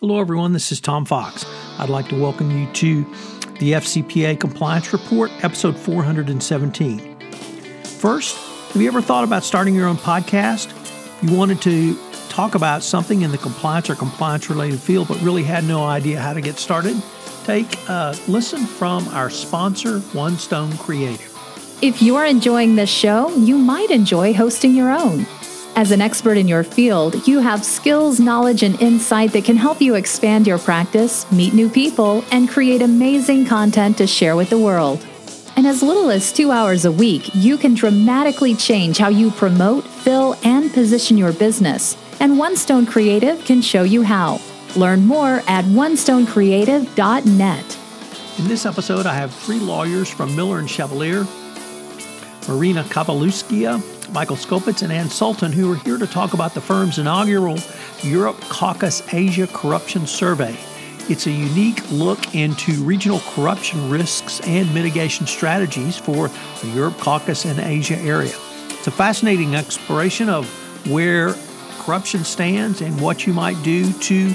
Hello, everyone. This is Tom Fox. I'd like to welcome you to the FCPA Compliance Report, episode 417. First, have you ever thought about starting your own podcast? You wanted to talk about something in the compliance or compliance related field, but really had no idea how to get started? Take a listen from our sponsor, One Stone Creative. If you are enjoying this show, you might enjoy hosting your own. As an expert in your field, you have skills, knowledge, and insight that can help you expand your practice, meet new people, and create amazing content to share with the world. In as little as two hours a week, you can dramatically change how you promote, fill, and position your business. And One Stone Creative can show you how. Learn more at onestonecreative.net. In this episode, I have three lawyers from Miller and Chevalier, Marina Michael Skopitz, and Ann Sultan, who are here to talk about the firm's inaugural Europe Caucus Asia Corruption Survey. It's a unique look into regional corruption risks and mitigation strategies for the Europe, Caucus and Asia area. It's a fascinating exploration of where corruption stands and what you might do to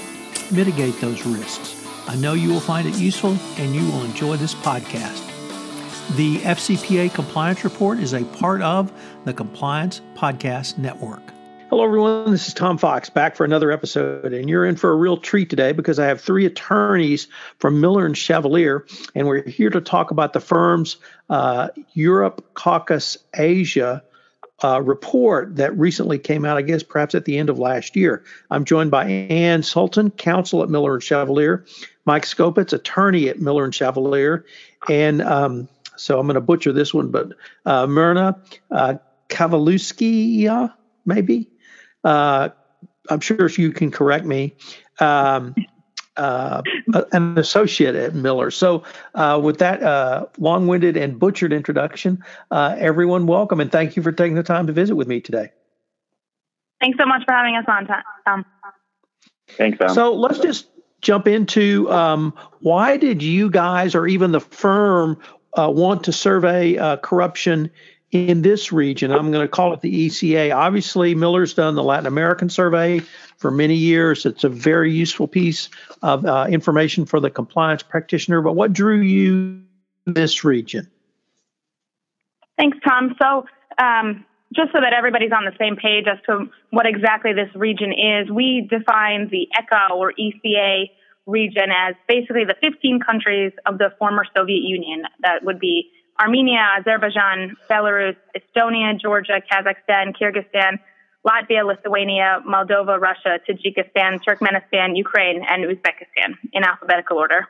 mitigate those risks. I know you will find it useful and you will enjoy this podcast. The FCPA Compliance Report is a part of the Compliance Podcast Network. Hello, everyone. This is Tom Fox back for another episode, and you're in for a real treat today because I have three attorneys from Miller and Chevalier, and we're here to talk about the firm's uh, Europe, Caucasus, Asia uh, report that recently came out, I guess perhaps at the end of last year. I'm joined by Ann Sultan, counsel at Miller and Chevalier, Mike Skopitz, attorney at Miller and Chevalier, and um, so I'm going to butcher this one, but uh, Myrna uh, Kavaluskia, maybe. Uh, I'm sure if you can correct me. Um, uh, an associate at Miller. So, uh, with that uh, long winded and butchered introduction, uh, everyone, welcome and thank you for taking the time to visit with me today. Thanks so much for having us on, Tom. Thanks, Tom. So, let's just jump into um, why did you guys or even the firm uh, want to survey uh, corruption in this region. I'm going to call it the ECA. Obviously, Miller's done the Latin American survey for many years. It's a very useful piece of uh, information for the compliance practitioner. But what drew you this region? Thanks, Tom. So, um, just so that everybody's on the same page as to what exactly this region is, we define the ECA or ECA region as basically the 15 countries of the former Soviet Union. That would be Armenia, Azerbaijan, Belarus, Estonia, Georgia, Kazakhstan, Kyrgyzstan, Latvia, Lithuania, Moldova, Russia, Tajikistan, Turkmenistan, Ukraine, and Uzbekistan in alphabetical order.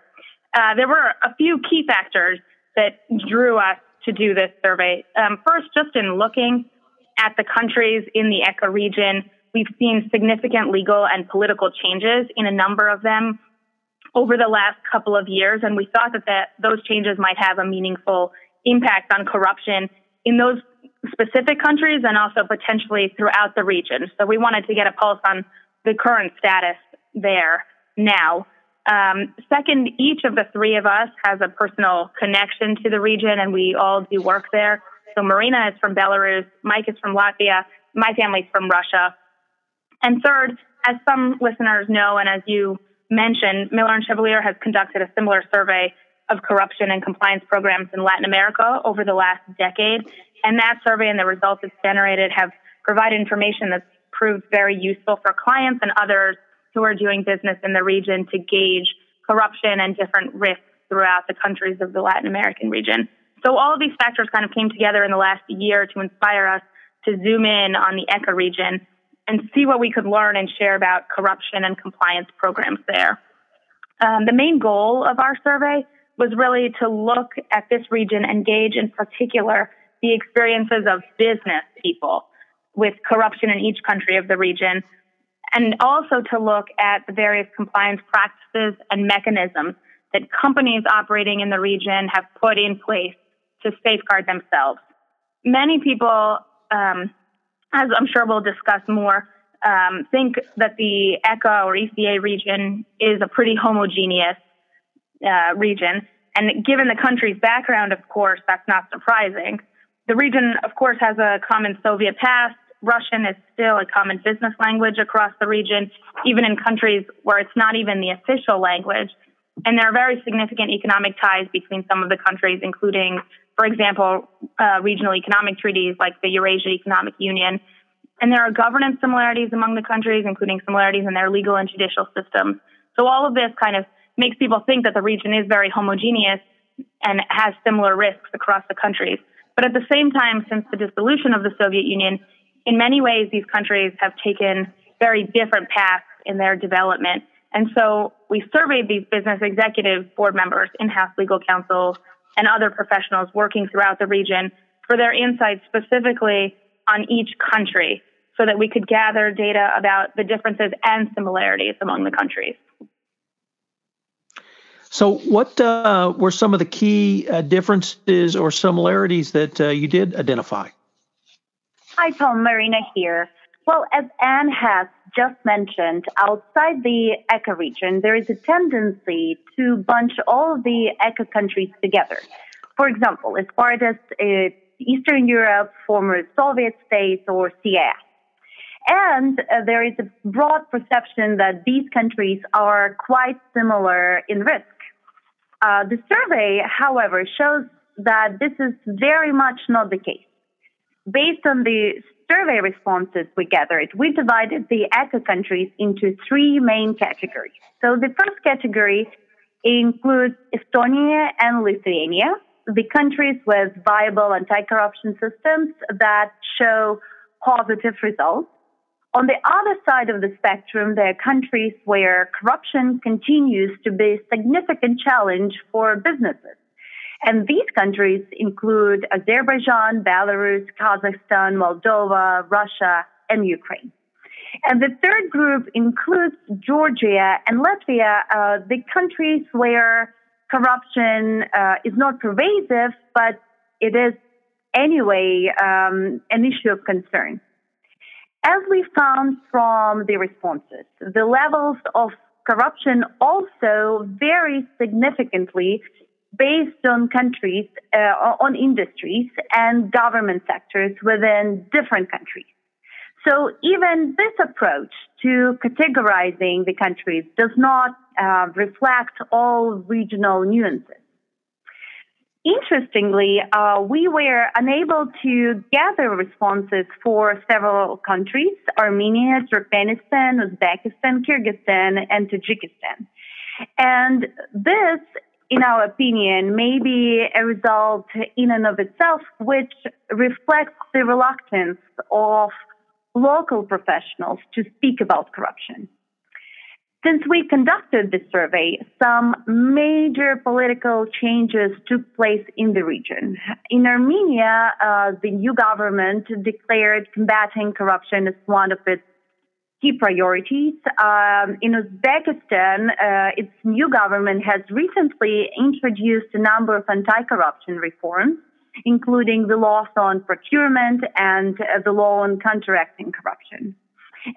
Uh, there were a few key factors that drew us to do this survey. Um, first, just in looking at the countries in the ECA region, we've seen significant legal and political changes in a number of them over the last couple of years, and we thought that, that those changes might have a meaningful impact on corruption in those specific countries and also potentially throughout the region. So we wanted to get a pulse on the current status there now. Um, second, each of the three of us has a personal connection to the region and we all do work there. So Marina is from Belarus, Mike is from Latvia, my family's from Russia. And third, as some listeners know, and as you mentioned, Miller and Chevalier has conducted a similar survey of corruption and compliance programs in Latin America over the last decade. And that survey and the results it's generated have provided information that's proved very useful for clients and others who are doing business in the region to gauge corruption and different risks throughout the countries of the Latin American region. So all of these factors kind of came together in the last year to inspire us to zoom in on the ECA region and see what we could learn and share about corruption and compliance programs there. Um, the main goal of our survey was really to look at this region and gauge in particular the experiences of business people with corruption in each country of the region and also to look at the various compliance practices and mechanisms that companies operating in the region have put in place to safeguard themselves. Many people, um, as I'm sure we'll discuss more, um, think that the ECA or ECA region is a pretty homogeneous uh, region. And given the country's background, of course, that's not surprising. The region, of course, has a common Soviet past. Russian is still a common business language across the region, even in countries where it's not even the official language. And there are very significant economic ties between some of the countries, including, for example, uh, regional economic treaties like the Eurasia Economic Union. And there are governance similarities among the countries, including similarities in their legal and judicial systems. So all of this kind of makes people think that the region is very homogeneous and has similar risks across the countries. But at the same time, since the dissolution of the Soviet Union, in many ways, these countries have taken very different paths in their development. And so we surveyed these business executive board members, in-house legal counsel, and other professionals working throughout the region for their insights specifically on each country so that we could gather data about the differences and similarities among the countries. So, what uh, were some of the key uh, differences or similarities that uh, you did identify? Hi, Tom. Marina here. Well, as Ann has just mentioned, outside the ECA region, there is a tendency to bunch all the ECA countries together. For example, as far as uh, Eastern Europe, former Soviet states, or CIS. And uh, there is a broad perception that these countries are quite similar in risk. Uh, the survey, however, shows that this is very much not the case. Based on the survey responses we gathered, we divided the ECA countries into three main categories. So the first category includes Estonia and Lithuania, the countries with viable anti-corruption systems that show positive results. On the other side of the spectrum, there are countries where corruption continues to be a significant challenge for businesses. And these countries include Azerbaijan, Belarus, Kazakhstan, Moldova, Russia, and Ukraine. And the third group includes Georgia and Latvia, uh, the countries where corruption uh, is not pervasive, but it is anyway um, an issue of concern. As we found from the responses, the levels of corruption also vary significantly based on countries, uh, on industries and government sectors within different countries. So even this approach to categorizing the countries does not uh, reflect all regional nuances. Interestingly, uh, we were unable to gather responses for several countries Armenia, Turkmenistan, Uzbekistan, Kyrgyzstan, and Tajikistan. And this, in our opinion, may be a result in and of itself which reflects the reluctance of local professionals to speak about corruption. Since we conducted this survey, some major political changes took place in the region. In Armenia, uh, the new government declared combating corruption as one of its key priorities. Um, in Uzbekistan, uh, its new government has recently introduced a number of anti-corruption reforms, including the laws on procurement and uh, the law on counteracting corruption.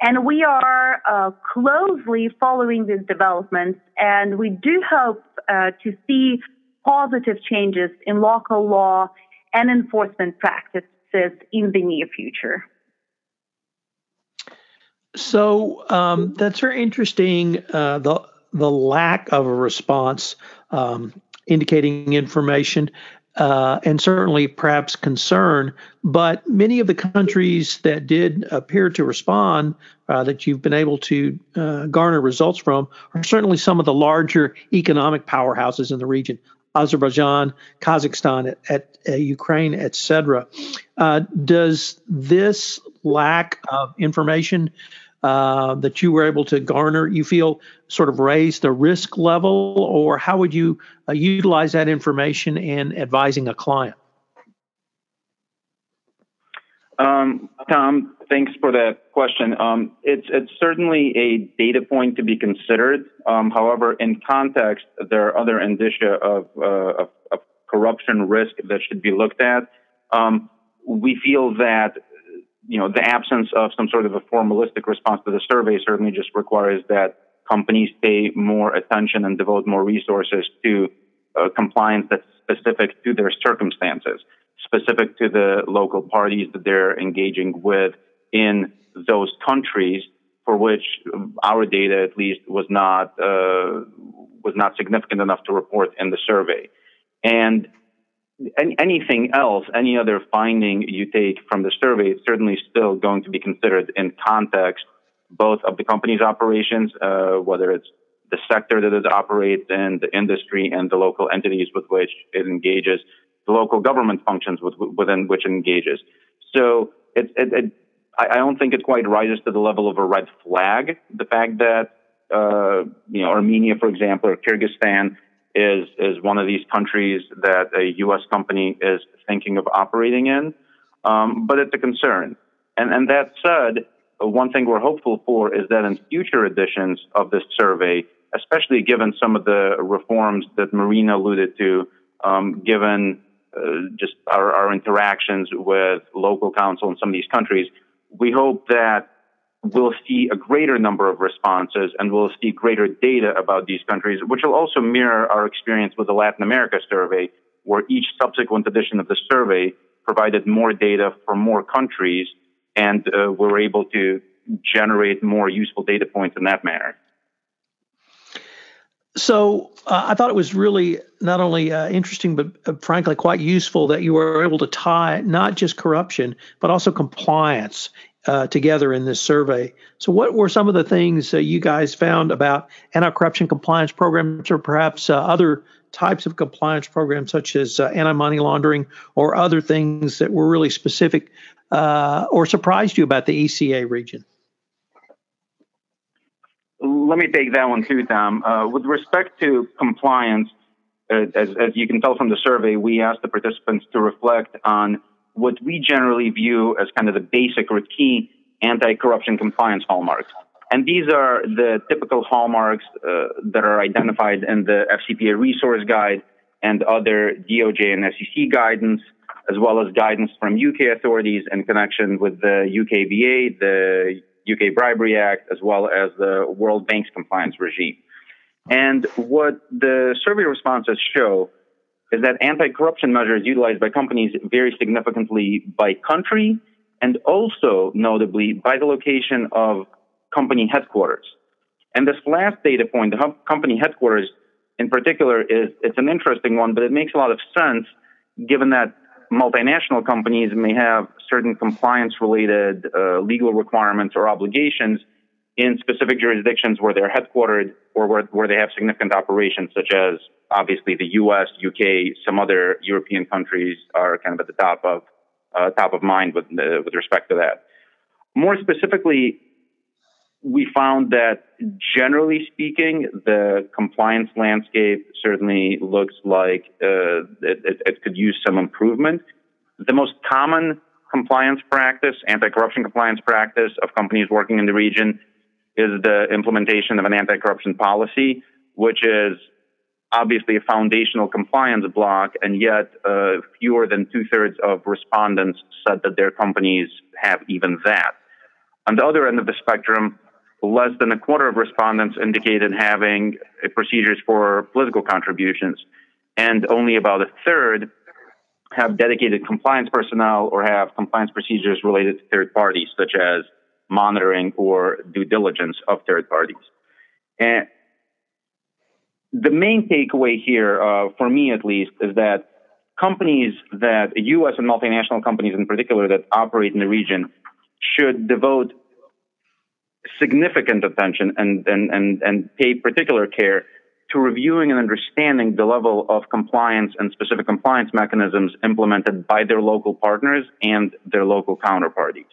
And we are uh, closely following these developments, and we do hope uh, to see positive changes in local law and enforcement practices in the near future. So um, that's very interesting. Uh, the the lack of a response um, indicating information uh, and certainly perhaps concern. But many of the countries that did appear to respond, uh, that you've been able to uh, garner results from, are certainly some of the larger economic powerhouses in the region. Azerbaijan, Kazakhstan, at, at, at Ukraine, etc. Uh, does this lack of information uh, that you were able to garner, you feel sort of raised the risk level, or how would you uh, utilize that information in advising a client? Um, Tom, Thanks for that question. Um, it's it's certainly a data point to be considered. Um, however, in context, there are other indicia of, uh, of, of, corruption risk that should be looked at. Um, we feel that you know the absence of some sort of a formalistic response to the survey certainly just requires that companies pay more attention and devote more resources to uh, compliance that's specific to their circumstances, specific to the local parties that they're engaging with in those countries for which our data at least was not uh, was not significant enough to report in the survey. And anything else, any other finding you take from the survey, is certainly still going to be considered in context both of the company's operations, uh, whether it's the sector that it operates in, the industry, and the local entities with which it engages, the local government functions with, within which it engages. So it, it, it, I don't think it quite rises to the level of a red flag. The fact that uh, you know Armenia, for example, or Kyrgyzstan is is one of these countries that a U.S. company is thinking of operating in, um, but it's a concern. And and that said, one thing we're hopeful for is that in future editions of this survey, especially given some of the reforms that Marina alluded to, um, given uh, just our, our, interactions with local counsel in some of these countries, we hope that we'll see a greater number of responses and we'll see greater data about these countries, which will also mirror our experience with the Latin America survey, where each subsequent edition of the survey provided more data for more countries and uh, we're able to generate more useful data points in that manner. So uh, I thought it was really not only uh, interesting, but uh, frankly quite useful that you were able to tie not just corruption, but also compliance uh, together in this survey. So, what were some of the things you guys found about anti corruption compliance programs, or perhaps uh, other types of compliance programs, such as uh, anti money laundering, or other things that were really specific or surprised you about the ECA region? Let me take that one too, Tom. Uh, with respect to compliance, uh, as, as you can tell from the survey, we asked the participants to reflect on what we generally view as kind of the basic or key anti-corruption compliance hallmarks. And these are the typical hallmarks uh, that are identified in the FCPA resource guide and other DOJ and SEC guidance, as well as guidance from UK authorities in connection with the UKBA, the UK Bribery Act, as well as the World Bank's compliance regime. And what the survey responses show is that anti-corruption measures utilized by companies vary significantly by country and also notably by the location of company headquarters. And this last data point, the company headquarters in particular, is it's an interesting one, but it makes a lot of sense given that multinational companies may have certain compliance related uh, legal requirements or obligations in specific jurisdictions where they're headquartered or where, where they have significant operations, such as obviously the U.S., U.K., some other European countries are kind of at the top of uh, top of mind with uh, with respect to that. More specifically, we found that generally speaking, the compliance landscape certainly looks like uh, it, it, it, could use some improvement. The most common compliance practice, anti-corruption compliance practice of companies working in the region is the implementation of an anti-corruption policy, which is obviously a foundational compliance block, and yet uh, fewer than two-thirds of respondents said that their companies have even that. On the other end of the spectrum, less than a quarter of respondents indicated having procedures for political contributions, and only about a third have dedicated compliance personnel or have compliance procedures related to third parties, such as monitoring or due diligence of third parties. And the main takeaway here, uh, for me at least, is that companies that U.S. and multinational companies in particular that operate in the region should devote significant attention and, and, and, and pay particular care to reviewing and understanding the level of compliance and specific compliance mechanisms implemented by their local partners and their local counterparties.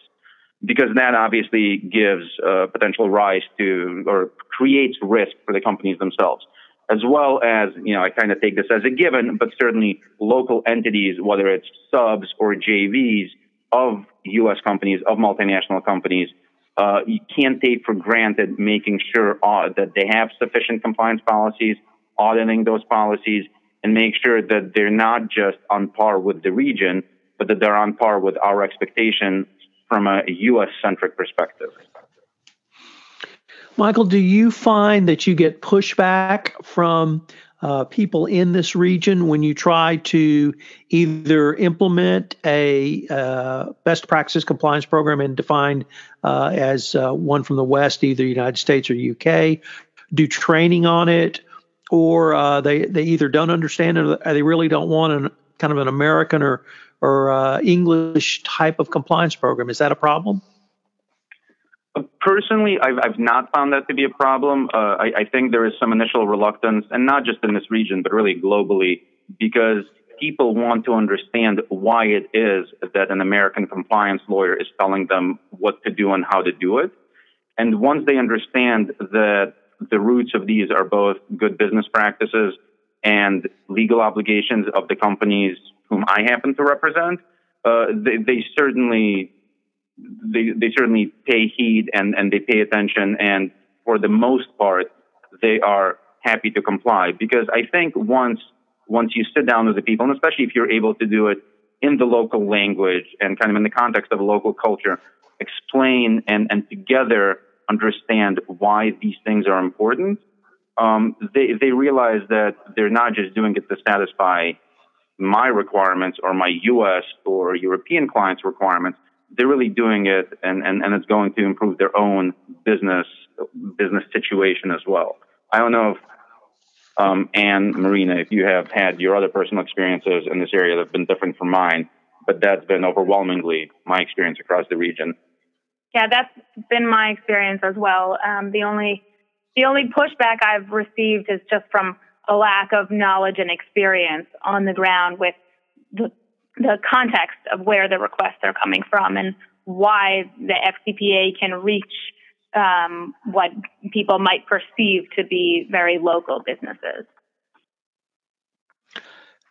Because that obviously gives uh, potential rise to or creates risk for the companies themselves. As well as, you know, I kind of take this as a given, but certainly local entities, whether it's subs or JVs, of U.S. companies, of multinational companies, uh, you can't take for granted making sure uh, that they have sufficient compliance policies, auditing those policies, and make sure that they're not just on par with the region, but that they're on par with our expectation from a U.S. centric perspective. Michael, do you find that you get pushback from uh, people in this region when you try to either implement a uh, best practice compliance program and defined uh, as uh, one from the West, either United States or UK, do training on it, or uh, they they either don't understand it or they really don't want an kind of an American or or uh, English type of compliance program. Is that a problem? Personally, I've, I've not found that to be a problem. Uh, I, I think there is some initial reluctance, and not just in this region, but really globally, because people want to understand why it is that an American compliance lawyer is telling them what to do and how to do it. And once they understand that the roots of these are both good business practices and legal obligations of the companies whom I happen to represent, uh, they, they certainly they, they certainly pay heed and, and they pay attention. And for the most part, they are happy to comply because I think once, once you sit down with the people, and especially if you're able to do it in the local language and kind of in the context of a local culture, explain and, and together understand why these things are important, um, they, they realize that they're not just doing it to satisfy my requirements or my US or European clients' requirements they're really doing it and, and, and it's going to improve their own business business situation as well. I don't know if um, and Marina, if you have had your other personal experiences in this area that have been different from mine, but that's been overwhelmingly my experience across the region. Yeah, that's been my experience as well. Um, the only the only pushback I've received is just from a lack of knowledge and experience on the ground with the the context of where the requests are coming from and why the FCPA can reach um, what people might perceive to be very local businesses.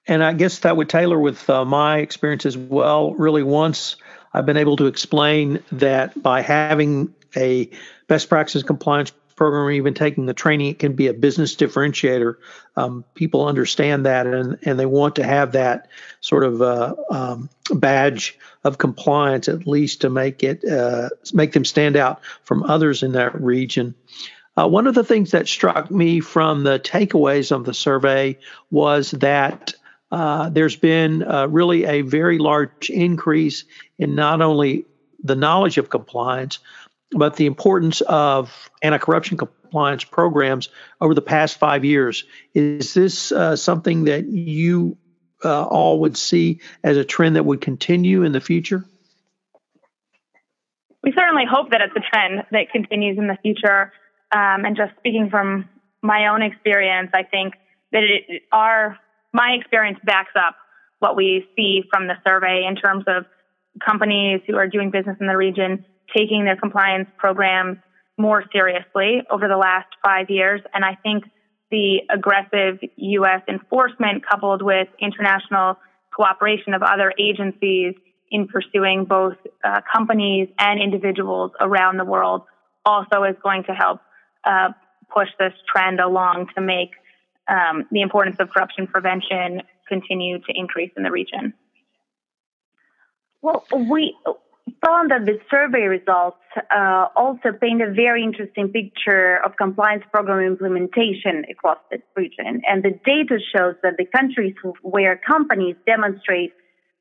And I guess that would tailor with uh, my experience as well. Really, once I've been able to explain that by having a best practices compliance program or even taking the training, it can be a business differentiator. Um, people understand that and, and they want to have that sort of uh, um, badge of compliance, at least to make it uh, make them stand out from others in that region. Uh, one of the things that struck me from the takeaways of the survey was that uh, there's been uh, really a very large increase in not only the knowledge of compliance, but the importance of anti-corruption compliance programs over the past five years. Is this uh, something that you uh, all would see as a trend that would continue in the future? We certainly hope that it's a trend that continues in the future. Um, and just speaking from my own experience, I think that it, our my experience backs up what we see from the survey in terms of companies who are doing business in the region taking their compliance programs more seriously over the last five years. And I think the aggressive U.S. enforcement coupled with international cooperation of other agencies in pursuing both uh, companies and individuals around the world also is going to help uh, push this trend along to make um, the importance of corruption prevention continue to increase in the region. Well, we found that the survey results uh, also paint a very interesting picture of compliance program implementation across the region. And the data shows that the countries where companies demonstrate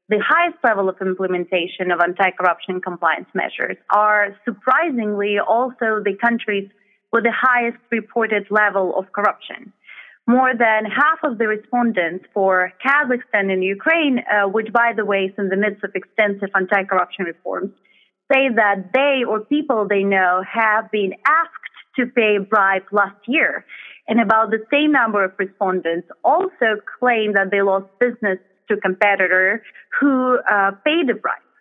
the highest level of implementation of anti-corruption compliance measures are surprisingly also the countries with the highest reported level of corruption more than half of the respondents for Kazakhstan and Ukraine, uh, which, by the way, is in the midst of extensive anti corruption reforms, say that they or people they know have been asked to pay a bribe last year. And about the same number of respondents also claim that they lost business to a competitor who uh, paid a bribe.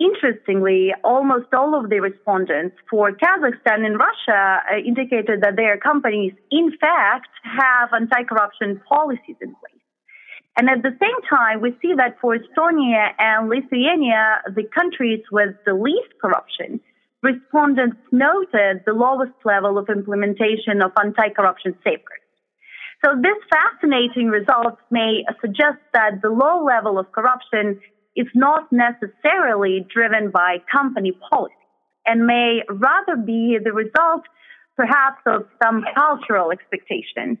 Interestingly, almost all of the respondents for Kazakhstan and Russia uh, indicated that their companies, in fact, have anti corruption policies in place. And at the same time, we see that for Estonia and Lithuania, the countries with the least corruption, respondents noted the lowest level of implementation of anti-corruption safeguards. So this fascinating result may suggest that the low level of corruption is not necessarily driven by company policy and may rather be the result perhaps of some cultural expectation.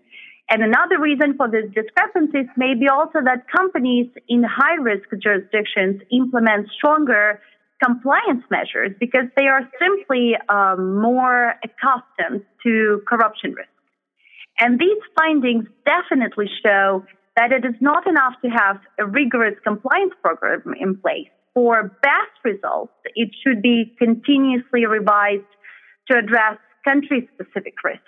And another reason for these discrepancies may be also that companies in high risk jurisdictions implement stronger compliance measures because they are simply um, more accustomed to corruption risk. And these findings definitely show that it is not enough to have a rigorous compliance program in place. For best results, it should be continuously revised to address country specific risks.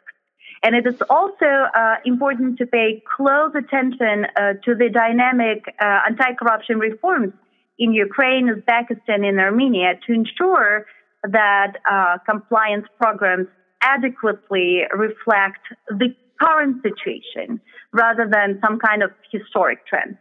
And it is also uh, important to pay close attention uh, to the dynamic uh, anti corruption reforms in Ukraine, Uzbekistan, and Armenia to ensure that uh, compliance programs adequately reflect the current situation rather than some kind of historic trend.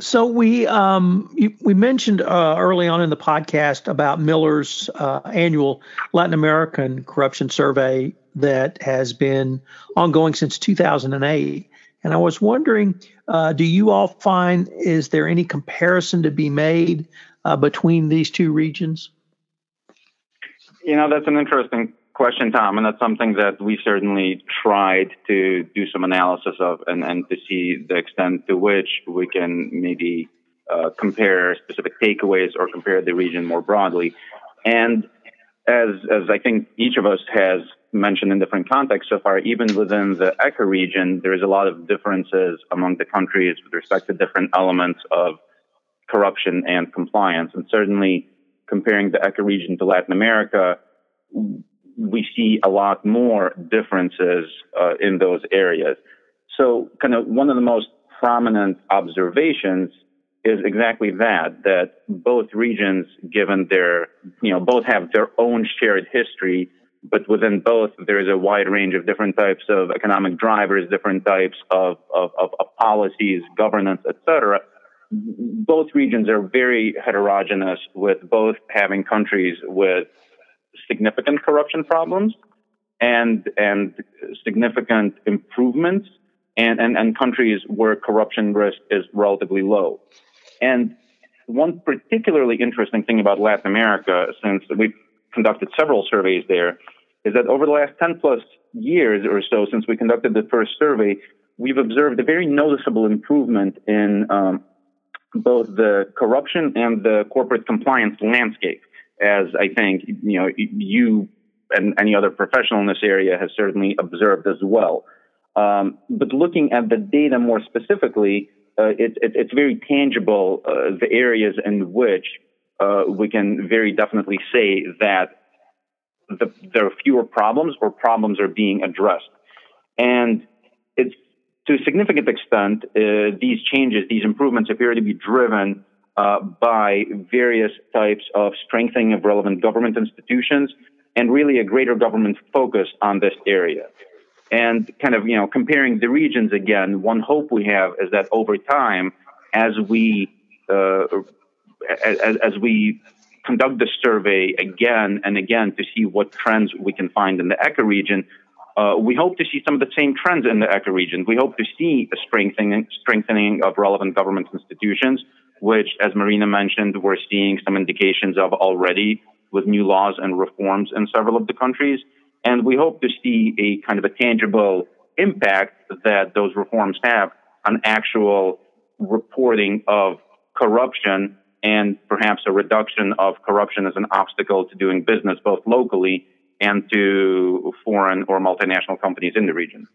So we um, you, we mentioned uh, early on in the podcast about Miller's uh, annual Latin American corruption survey that has been ongoing since 2008, and I was wondering, uh, do you all find is there any comparison to be made uh, between these two regions? You know, that's an interesting question, Tom, and that's something that we certainly tried to do some analysis of and, and to see the extent to which we can maybe uh, compare specific takeaways or compare the region more broadly. And as, as I think each of us has mentioned in different contexts so far, even within the ECA region, there is a lot of differences among the countries with respect to different elements of corruption and compliance. And certainly comparing the ECA region to Latin America, we see a lot more differences uh, in those areas. So, kind of one of the most prominent observations is exactly that, that both regions, given their, you know, both have their own shared history, but within both, there is a wide range of different types of economic drivers, different types of, of, of, of policies, governance, etc. Both regions are very heterogeneous, with both having countries with significant corruption problems and and significant improvements and, and, and countries where corruption risk is relatively low. And one particularly interesting thing about Latin America, since we've conducted several surveys there, is that over the last 10 plus years or so since we conducted the first survey, we've observed a very noticeable improvement in um, both the corruption and the corporate compliance landscape as I think you know you and any other professional in this area has certainly observed as well. Um, but looking at the data more specifically, uh, it, it, it's very tangible uh, the areas in which uh, we can very definitely say that the, there are fewer problems or problems are being addressed. And it's to a significant extent, uh, these changes, these improvements appear to be driven uh, by various types of strengthening of relevant government institutions and really a greater government focus on this area. And kind of, you know, comparing the regions again, one hope we have is that over time, as we, uh, as, as we conduct the survey again and again to see what trends we can find in the ECA region, uh, we hope to see some of the same trends in the ECA region. We hope to see a strengthening, strengthening of relevant government institutions which, as Marina mentioned, we're seeing some indications of already with new laws and reforms in several of the countries. And we hope to see a kind of a tangible impact that those reforms have on actual reporting of corruption and perhaps a reduction of corruption as an obstacle to doing business both locally and to foreign or multinational companies in the region.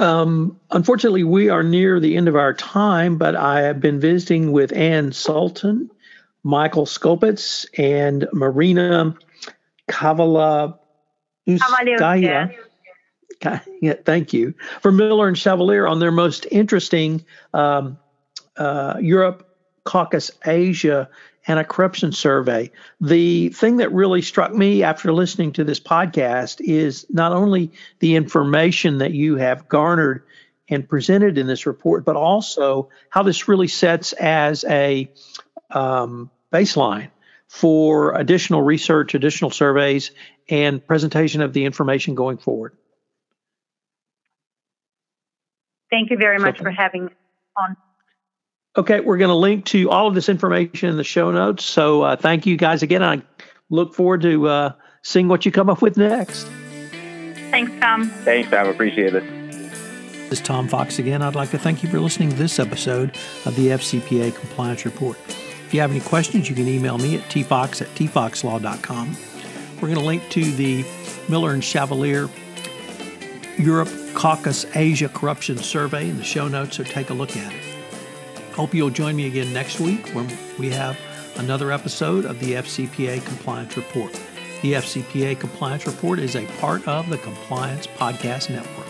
Um, unfortunately, we are near the end of our time, but I have been visiting with Ann Sultan, Michael Skopitz, and Marina Kavala Uskaya. Yeah, thank you. For Miller and Chevalier on their most interesting um, uh, Europe Caucasus Asia Anti Corruption Survey. The thing that really struck me after listening to this podcast is not only the information that you have garnered and presented in this report, but also how this really sets as a um, baseline for additional research, additional surveys, and presentation of the information going forward. Thank you very much for having me on. Okay, we're going to link to all of this information in the show notes. So uh, thank you guys again. I look forward to uh, seeing what you come up with next. Thanks, Tom. Thanks, Tom. Appreciate it. This is Tom Fox again. I'd like to thank you for listening to this episode of the FCPA Compliance Report. If you have any questions, you can email me at tfox at tfoxlaw.com. We're going to link to the Miller and Chevalier Europe, Caucus Asia Corruption Survey in the show notes, so take a look at it. Hope you'll join me again next week when we have another episode of the FCPA Compliance Report. The FCPA Compliance Report is a part of the Compliance Podcast Network.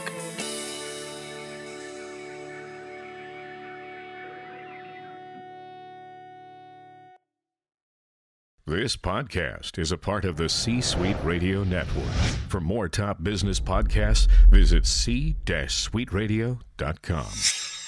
This podcast is a part of the C Suite Radio Network. For more top business podcasts, visit c-suiteradio.com.